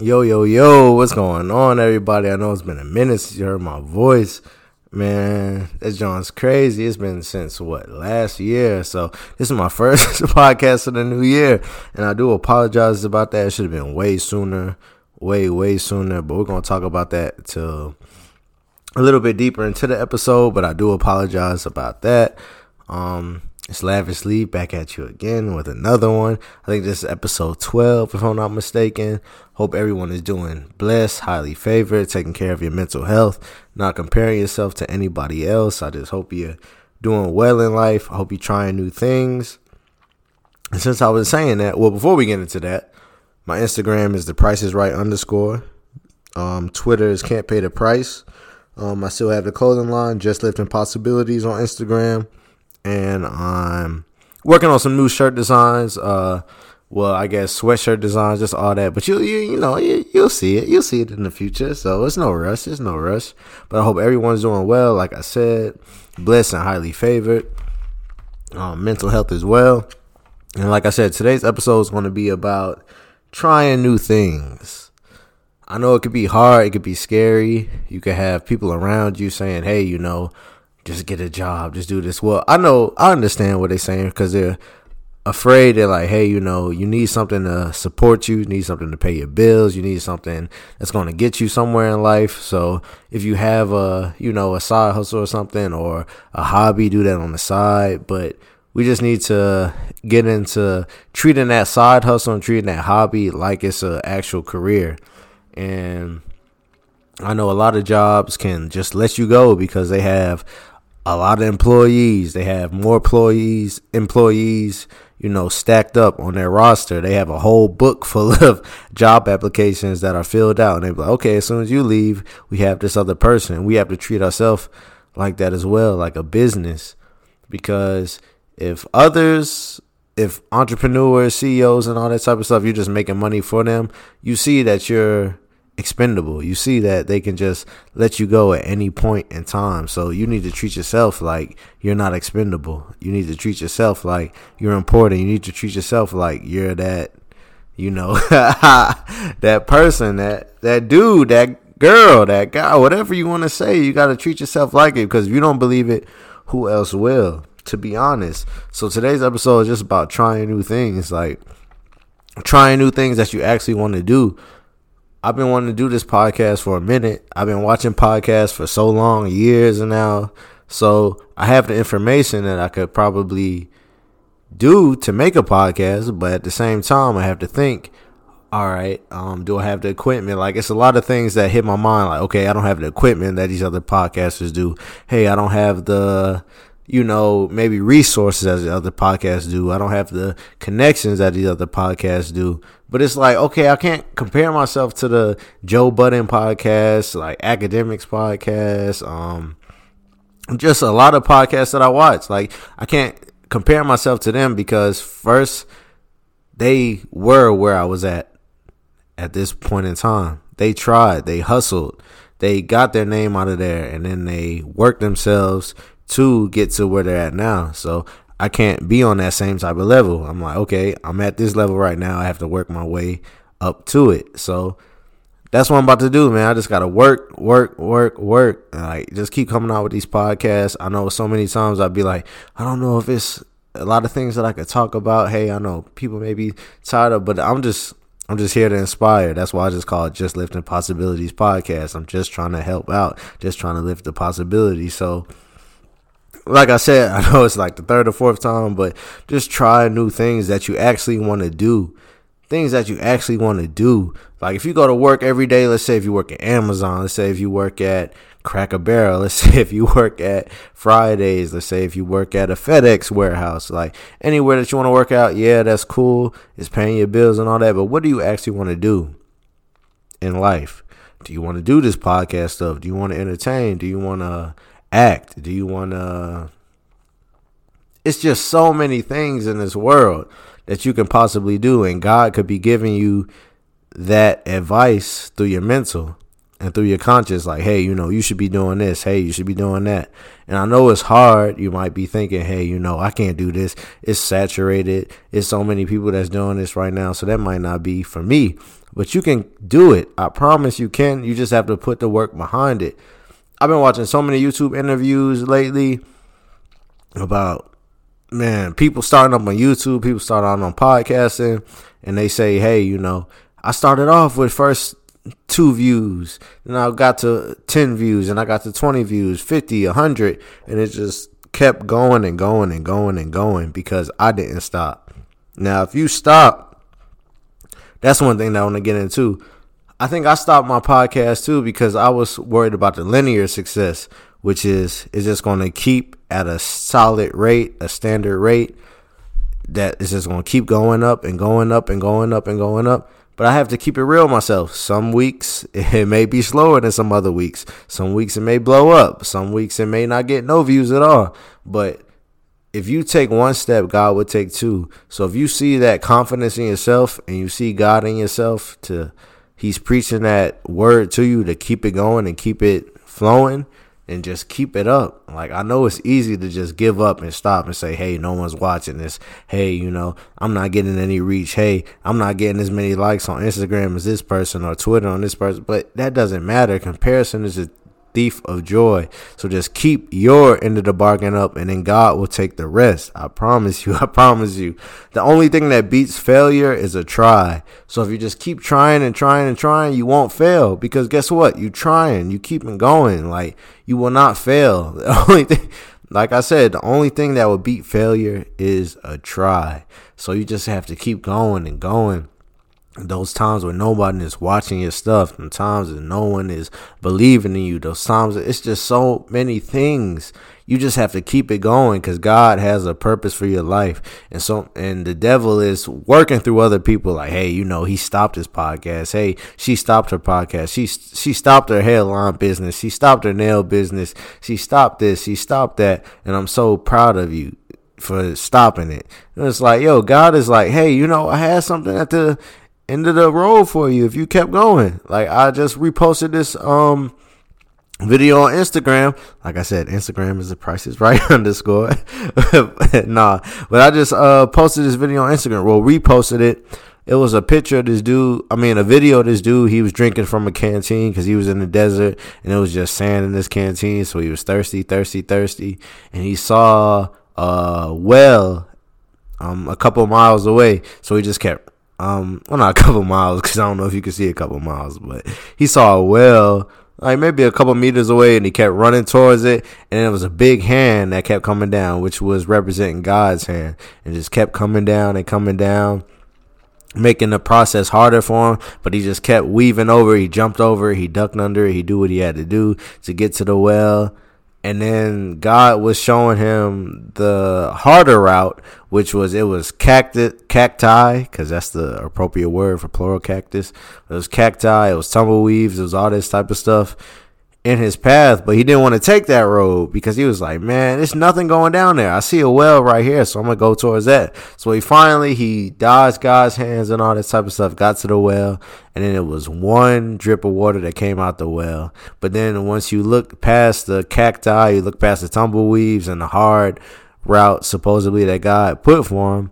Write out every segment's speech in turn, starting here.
Yo, yo, yo, what's going on, everybody? I know it's been a minute since you heard my voice. Man, that John's crazy. It's been since what, last year? So, this is my first podcast of the new year. And I do apologize about that. It should have been way sooner, way, way sooner. But we're to talk about that to a little bit deeper into the episode. But I do apologize about that. Um, it's Lavish Lee back at you again with another one. I think this is episode 12, if I'm not mistaken. Hope everyone is doing blessed, highly favored, taking care of your mental health, not comparing yourself to anybody else. I just hope you're doing well in life. I hope you're trying new things. And since I was saying that, well, before we get into that, my Instagram is the price is right underscore. Um, Twitter is can't pay the price. Um, I still have the clothing line, just lifting possibilities on Instagram and I'm working on some new shirt designs. Uh, well, I guess sweatshirt designs, just all that. But you, you, you know, you, you'll see it. You'll see it in the future. So it's no rush. It's no rush. But I hope everyone's doing well. Like I said, blessed and highly favored. Um, mental health as well. And like I said, today's episode is going to be about trying new things. I know it could be hard. It could be scary. You could have people around you saying, "Hey, you know, just get a job, just do this. Well, I know, I understand what they're saying because they're afraid. They're like, hey, you know, you need something to support you, you need something to pay your bills, you need something that's going to get you somewhere in life. So if you have a, you know, a side hustle or something or a hobby, do that on the side. But we just need to get into treating that side hustle and treating that hobby like it's an actual career. And I know a lot of jobs can just let you go because they have a lot of employees. They have more employees, employees, you know, stacked up on their roster. They have a whole book full of job applications that are filled out. And they're like, okay, as soon as you leave, we have this other person. We have to treat ourselves like that as well, like a business. Because if others, if entrepreneurs, CEOs, and all that type of stuff, you're just making money for them, you see that you're expendable. You see that they can just let you go at any point in time. So you need to treat yourself like you're not expendable. You need to treat yourself like you're important. You need to treat yourself like you're that, you know, that person, that that dude, that girl, that guy, whatever you want to say. You got to treat yourself like it because if you don't believe it, who else will? To be honest. So today's episode is just about trying new things, like trying new things that you actually want to do I've been wanting to do this podcast for a minute. I've been watching podcasts for so long, years and now. So I have the information that I could probably do to make a podcast, but at the same time, I have to think, all right, um, do I have the equipment? Like, it's a lot of things that hit my mind. Like, okay, I don't have the equipment that these other podcasters do. Hey, I don't have the you know, maybe resources as the other podcasts do. I don't have the connections that these other podcasts do. But it's like, okay, I can't compare myself to the Joe Budden podcast, like Akademiks podcast, um, just a lot of podcasts that I watch. Like, I can't compare myself to them because first, they were where I was at at this point in time. They tried, they hustled, they got their name out of there, and then they worked themselves to get to where they're at now. So I can't be on that same type of level. I'm like, okay, I'm at this level right now. I have to work my way up to it. So that's what I'm about to do, man. I just gotta work, work, work, work. And like just keep coming out with these podcasts. I know so many times I'd be like, I don't know if it's a lot of things that I could talk about. Hey, I know people may be tired of, but I'm just I'm just here to inspire. That's why I just call it Just Lifting Possibilities Podcast. I'm just trying to help out, just trying to lift the possibilities. So like I said, I know it's like the third or fourth time, but just try new things that you actually want to do. Things that you actually want to do. Like if you go to work every day, let's say if you work at Amazon, let's say if you work at Cracker Barrel, let's say if you work at Fridays, let's say if you work at a FedEx warehouse, like anywhere that you want to work out, yeah, that's cool. It's paying your bills and all that, but what do you actually want to do in life? Do you want to do this podcast stuff? Do you want to entertain? Do you want to act? Do you want to? It's just so many things in this world that you can possibly do, and God could be giving you that advice through your mental and through your conscious like hey you know you should be doing this hey you should be doing that and i know it's hard you might be thinking hey you know i can't do this it's saturated it's so many people that's doing this right now so that might not be for me but you can do it. I promise you can. You just have to put the work behind it. I've been watching so many YouTube interviews lately about man, people starting up on YouTube, people starting out on podcasting, and they say, hey, you know, I started off with first two views, and I got to 10 views, and I got to 20 views, 50, 100, and it just kept going and going and going and going because I didn't stop. Now, if you stop, that's one thing that I want to get into. I think I stopped my podcast too because I was worried about the linear success, which is is just going to keep at a solid rate, a standard rate that is just going to keep going up and going up and going up and going up. But I have to keep it real myself. Some weeks it may be slower than some other weeks. Some weeks it may blow up. Some weeks it may not get no views at all. But if you take one step, God would take two. So if you see that confidence in yourself and you see God in yourself to He's preaching that word to you to keep it going and keep it flowing, and just keep it up. Like I know it's easy to just give up and stop and say, "Hey, no one's watching this. Hey, you know, I'm not getting any reach. Hey, I'm not getting as many likes on Instagram as this person or Twitter on this person." But that doesn't matter. Comparison is a thief of joy. So just keep your end of the bargain up and then God will take the rest. I promise you. I promise you. The only thing that beats failure is a try. So if you just keep trying and trying and trying, you won't fail because guess what? You're trying, you keeping going. Like you will not fail. The only thing like I said, the only thing that will beat failure is a try. So you just have to keep going and going those times where nobody is watching your stuff, and times that no one is believing in you, those times it's just so many things. You just have to keep it going because God has a purpose for your life, and so and the devil is working through other people. Like, hey, you know, he stopped his podcast. Hey, she stopped her podcast. She she stopped her hairline business. She stopped her nail business. She stopped this. She stopped that, and I'm so proud of you for stopping it. And it's like, yo, God is like, hey, you know, I had something at the end of the road for you if you kept going. Like I just reposted this um video on Instagram. Like I said, Instagram is the price is right underscore. nah, but I just uh posted this video on Instagram. Well, reposted it. It was a picture of this dude. I mean, a video of this dude. He was drinking from a canteen because he was in the desert and it was just sand in this canteen. So he was thirsty, thirsty, thirsty, and he saw a well um a couple miles away. So he just kept um, well, not a couple miles because I don't know if you can see a couple miles, but he saw a well like maybe a couple meters away and he kept running towards it and it was a big hand that kept coming down which was representing god's hand and just kept coming down and coming down making the process harder for him but he just kept weaving over he jumped over he ducked under he did what he had to do to get to the well and then God was showing him the harder route, which was it was cacti, cacti, because that's the appropriate word for plural cactus. It was cacti, it was tumbleweeds, it was all this type of stuff in his path, but he didn't want to take that road because he was like, man, there's nothing going down there. I see a well right here, so I'm gonna go towards that. So he finally he dodged God's hands and all this type of stuff, got to the well, and then it was one drip of water that came out the well. But then once you look past the cacti, you look past the tumbleweeds and the hard route supposedly that God put for him,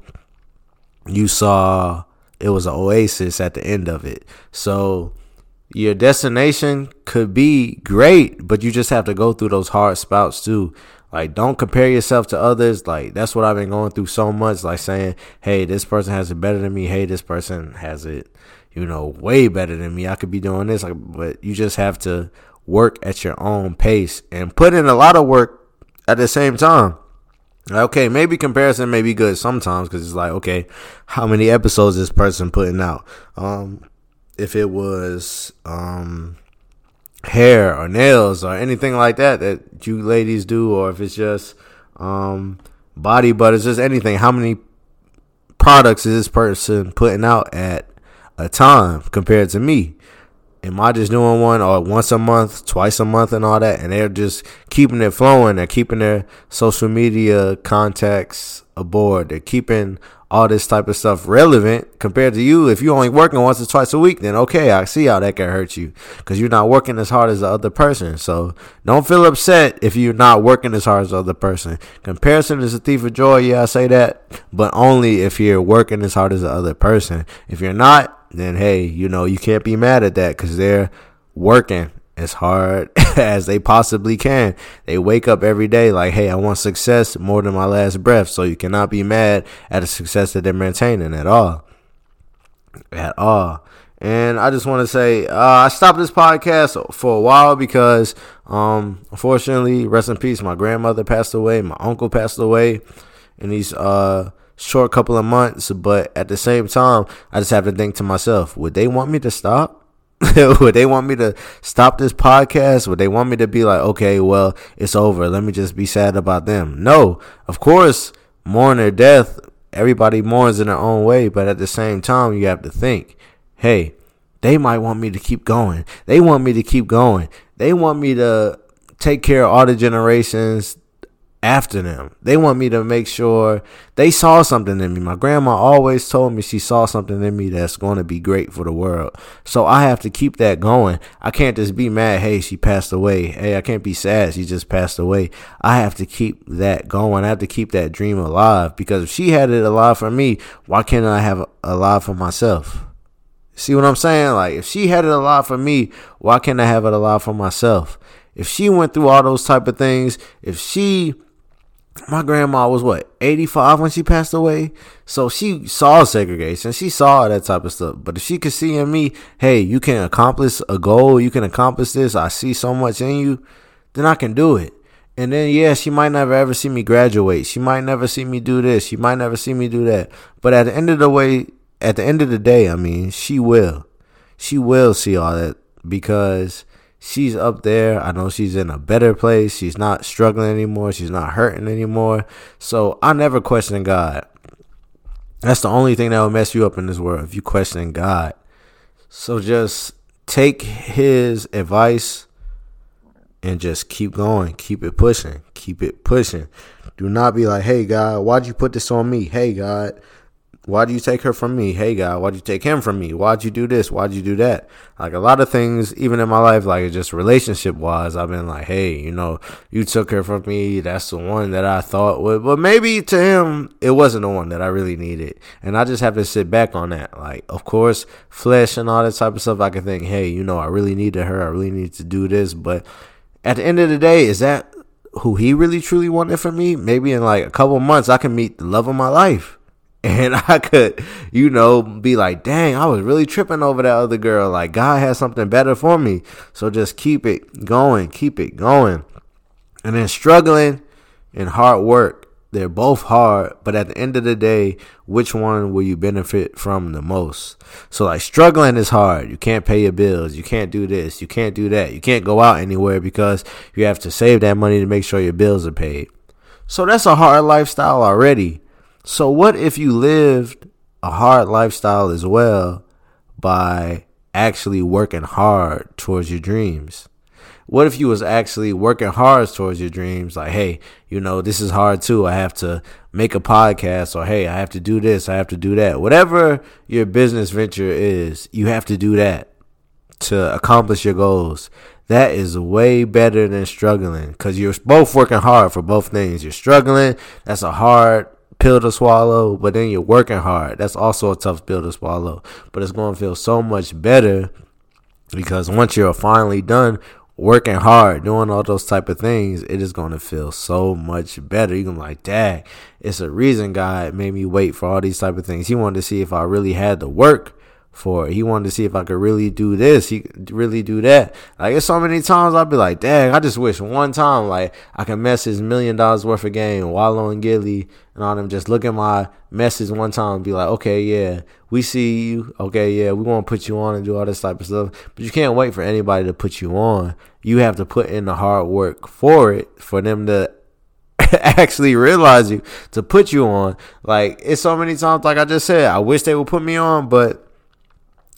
you saw it was an oasis at the end of it. So your destination could be great, but you just have to go through those hard spouts too. Like, don't compare yourself to others. Like, that's what I've been going through so much. Like, saying, hey, this person has it better than me. Hey, this person has it, you know, way better than me. I could be doing this. Like, but you just have to work at your own pace and put in a lot of work at the same time. Okay, maybe comparison may be good sometimes because it's like, okay, how many episodes this person putting out? Um, if it was um, hair or nails or anything like that that you ladies do, or if it's just um, body butters, just anything. How many products is this person putting out at a time compared to me? Am I just doing one or once a month, twice a month, and all that? And they're just keeping it flowing. They're keeping their social media contacts aboard. They're keeping all this type of stuff relevant compared to you. If you're only working once or twice a week, then okay, I see how that can hurt you because you're not working as hard as the other person. So don't feel upset if you're not working as hard as the other person. Comparison is a thief of joy. Yeah, I say that, but only if you're working as hard as the other person. If you're not, then hey, you know, you can't be mad at that because they're working as hard as they possibly can. They wake up every day like, hey, I want success more than my last breath. So you cannot be mad at the success that they're maintaining at all. At all. And I just want to say, uh, I stopped this podcast for a while because, um, unfortunately, rest in peace, my grandmother passed away, my uncle passed away in these uh, short couple of months. But at the same time, I just have to think to myself, would they want me to stop? Would they want me to stop this podcast? Would they want me to be like, okay, well, it's over. Let me just be sad about them? No, of course, mourn their death. Everybody mourns in their own way, but at the same time, you have to think, hey, they might want me to keep going. They want me to keep going. They want me to take care of all the generations after them. They want me to make sure they saw something in me. My grandma always told me she saw something in me that's going to be great for the world. So I have to keep that going. I can't just be mad, hey, she passed away. Hey, I can't be sad, she just passed away. I have to keep that going. I have to keep that dream alive because if she had it alive for me, why can't I have it alive for myself? See what I'm saying? Like, if she had it alive for me, why can't I have it alive for myself? If she went through all those type of things, if she my grandma was what 85 when she passed away? So she saw segregation. She saw that type of stuff. But if she could see in me hey you can accomplish a goal you can accomplish this i see so much in you then i can do it. And then yeah she might never ever see me graduate. She might never see me do this. She might never see me do that. But at the end of the way at the end of the day i mean she will. She will see all that because she's up there. I know she's in a better place. She's not struggling anymore. She's not hurting anymore. So I never question God. That's the only thing that will mess you up in this world if you question God. So just take his advice and just keep going. Keep it pushing. Keep it pushing. Do not be like, hey, God, why'd you put this on me? Hey, God, Why'd you take her from me? Hey, God, why'd you take him from me? Why'd you do this? Why'd you do that? Like a lot of things, even in my life, like just relationship wise, I've been like, hey, you know, you took her from me. That's the one that I thought would, but maybe to him, it wasn't the one that I really needed. And I just have to sit back on that. Like, of course, flesh and all that type of stuff, I can think, hey, you know, I really needed her. I really need to do this. But at the end of the day, is that who he really truly wanted from me? Maybe in like a couple months, I can meet the love of my life and I could, you know, be like, dang, I was really tripping over that other girl. Like, God has something better for me. So just keep it going, keep it going. And then struggling and hard work, they're both hard, but at the end of the day, which one will you benefit from the most? So, like, struggling is hard. You can't pay your bills. You can't do this. You can't do that. You can't go out anywhere because you have to save that money to make sure your bills are paid. So, that's a hard lifestyle already. So, what if you lived a hard lifestyle as well by actually working hard towards your dreams? What if you was actually working hard towards your dreams? Like, hey, you know, this is hard too. I have to make a podcast, or hey, I have to do this, I have to do that. Whatever your business venture is, you have to do that to accomplish your goals. That is way better than struggling because you're both working hard for both things. You're struggling, that's a hard pill to swallow, but then you're working hard. That's also a tough pill to swallow. But it's going to feel so much better because once you're finally done working hard, doing all those type of things, it is going to feel so much better. You're going to be like, dang, it's a reason God made me wait for all these type of things. He wanted to see if I really had the work for it. He wanted to see if I could really do this. He really do that. Like it's so many times I'd be like, dang, I just wish one time like I could message million dollars worth of game, Wallo and Gillie and all them just look at my message one time and be like, okay, yeah, we see you. Okay, yeah, we want to put you on and do all this type of stuff. But you can't wait for anybody to put you on. You have to put in the hard work for it for them to actually realize you to put you on. Like it's so many times, like I just said, I wish they would put me on, but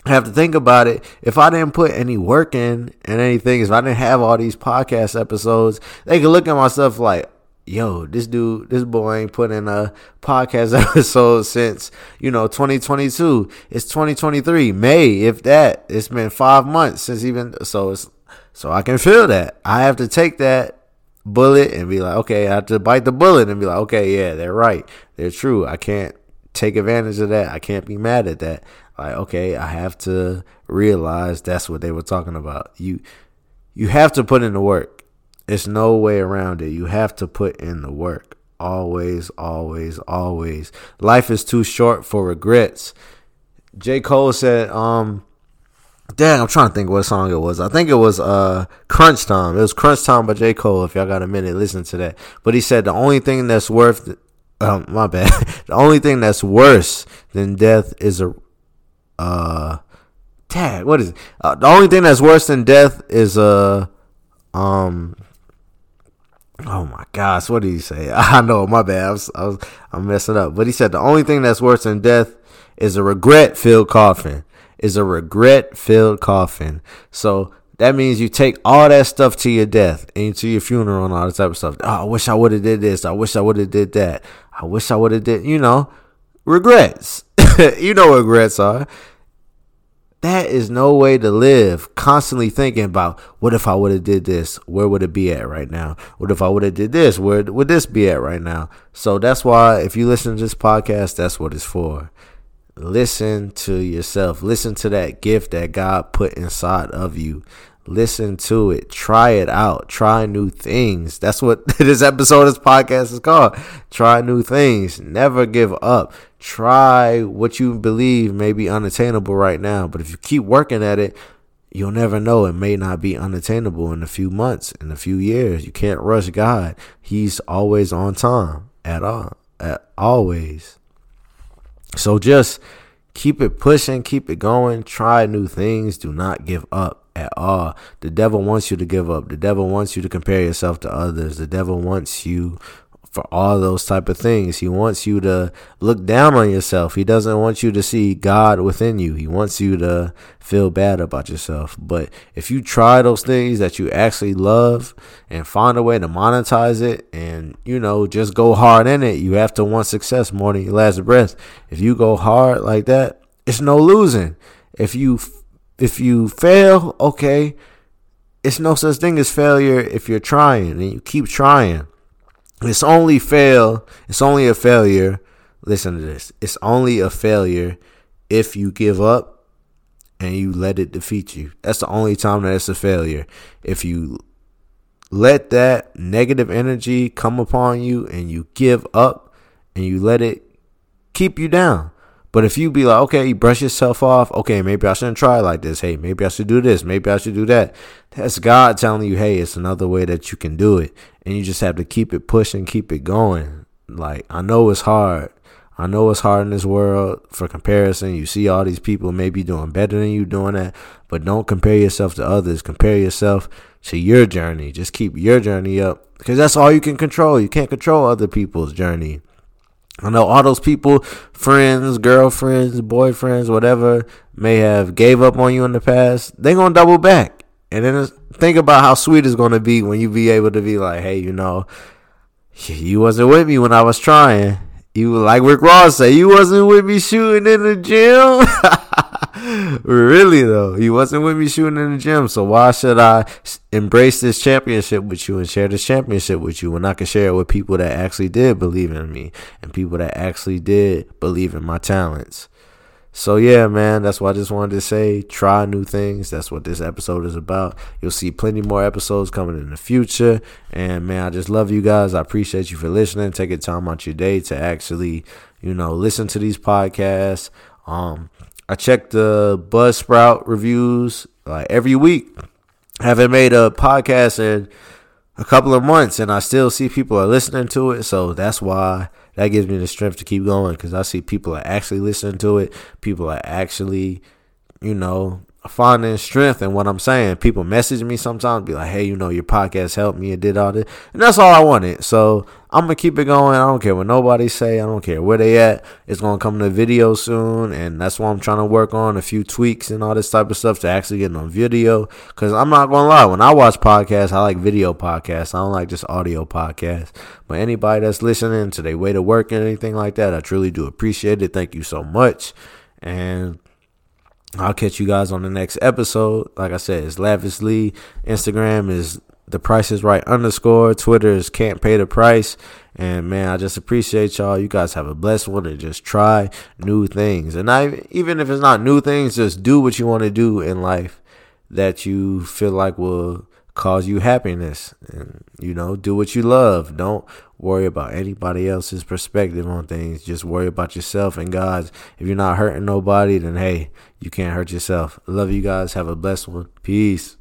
I have to think about it. If I didn't put any work in and anything, if I didn't have all these podcast episodes, they could look at myself like, yo, this dude, this boy ain't put in a podcast episode since, you know, 2022. It's 2023, May, if that. It's been five months since even, so it's, so I can feel that. I have to take that bullet and be like, okay, I have to bite the bullet and be like, okay, yeah, they're right. They're true. I can't take advantage of that. I can't be mad at that. Like, okay, I have to realize that's what they were talking about. You, you have to put in the work it's no way around it. You have to put in the work. Always, always, always. Life is too short for regrets. J. Cole said, um, Dang, I'm trying to think what song it was. I think it was uh Crunch Time. It was Crunch Time by J. Cole. If y'all got a minute, listen to that. But he said the only thing that's worth um, my bad. the only thing that's worse than death is a uh tag. What is it? Uh, the only thing that's worse than death is a um Oh my gosh, what did he say? I know, my bad. I was, I was, I'm messing up. But he said the only thing that's worse than death is a regret filled coffin. Is a regret filled coffin. So that means you take all that stuff to your death and to your funeral and all this type of stuff. Oh, I wish I would have did this. I wish I would have did that. I wish I would have did, you know, regrets. you know what regrets are. That is no way to live. Constantly thinking about what if I would have did this? Where would it be at right now? What if I would have did this? Where would this be at right now? So that's why if you listen to this podcast, that's what it's for. Listen to yourself. Listen to that gift that God put inside of you. Listen to it. Try it out. Try new things. That's what this episode of this podcast is called. Try new things. Never give up try what you believe may be unattainable right now. But if you keep working at it, you'll never know. It may not be unattainable in a few months, in a few years. You can't rush God. He's always on time at all, at always. So just keep it pushing, keep it going, try new things. Do not give up at all. The devil wants you to give up. The devil wants you to compare yourself to others. The devil wants you for all those type of things. He wants you to look down on yourself. He doesn't want you to see God within you. He wants you to feel bad about yourself. But if you try those things that you actually love and find a way to monetize it and, you know, just go hard in it, you have to want success more than your last breath. If you go hard like that, it's no losing. If you if you fail, okay, it's no such thing as failure if you're trying and you keep trying. It's only fail. It's only a failure. Listen to this. It's only a failure if you give up and you let it defeat you. That's the only time that it's a failure. If you let that negative energy come upon you and you give up and you let it keep you down. But if you be like, okay, you brush yourself off, okay, maybe I shouldn't try like this. Hey, maybe I should do this. Maybe I should do that. That's God telling you, hey, it's another way that you can do it. And you just have to keep it pushing, keep it going. Like, I know it's hard. I know it's hard in this world for comparison. You see all these people maybe doing better than you doing that, but don't compare yourself to others. Compare yourself to your journey. Just keep your journey up because that's all you can control. You can't control other people's journey. I know all those people, friends, girlfriends, boyfriends, whatever, may have gave up on you in the past. They gonna double back, and then think about how sweet it's gonna be when you be able to be like, hey, you know, you wasn't with me when I was trying. You like Rick Ross say, you wasn't with me shooting in the gym. really though, you wasn't with me shooting in the gym. So why should I embrace this championship with you and share this championship with you when I can share it with people that actually did believe in me and people that actually did believe in my talents? So yeah, man, that's what I just wanted to say. Try new things. That's what this episode is about. You'll see plenty more episodes coming in the future. And man, I just love you guys. I appreciate you for listening. Take a time out your day to actually, you know, listen to these podcasts. Um, I check the Buzzsprout reviews like every week. I haven't made a podcast in a couple of months, and I still see people are listening to it. So that's why that gives me the strength to keep going because I see people are actually listening to it. People are actually, you know, finding strength in what I'm saying. People message me sometimes, be like, "Hey, you know, your podcast helped me and did all this," and that's all I wanted. So I'm gonna keep it going. I don't care what nobody say. I don't care where they at. It's gonna come to video soon, and that's why I'm trying to work on a few tweaks and all this type of stuff to actually get on video. Cause I'm not gonna lie, when I watch podcasts, I like video podcasts. I don't like just audio podcasts. But anybody that's listening to their way to work and anything like that, I truly do appreciate it. Thank you so much, and I'll catch you guys on the next episode. Like I said, it's Lavishly. Instagram is the price is right underscore. Twitter is can't pay the price. And man, I just appreciate y'all. You guys have a blessed one and just try new things. And I even if it's not new things, just do what you want to do in life that you feel like will cause you happiness. And you know, do what you love. Don't worry about anybody else's perspective on things. Just worry about yourself and God's. If you're not hurting nobody, then hey, you can't hurt yourself. love you guys. Have a blessed one. Peace.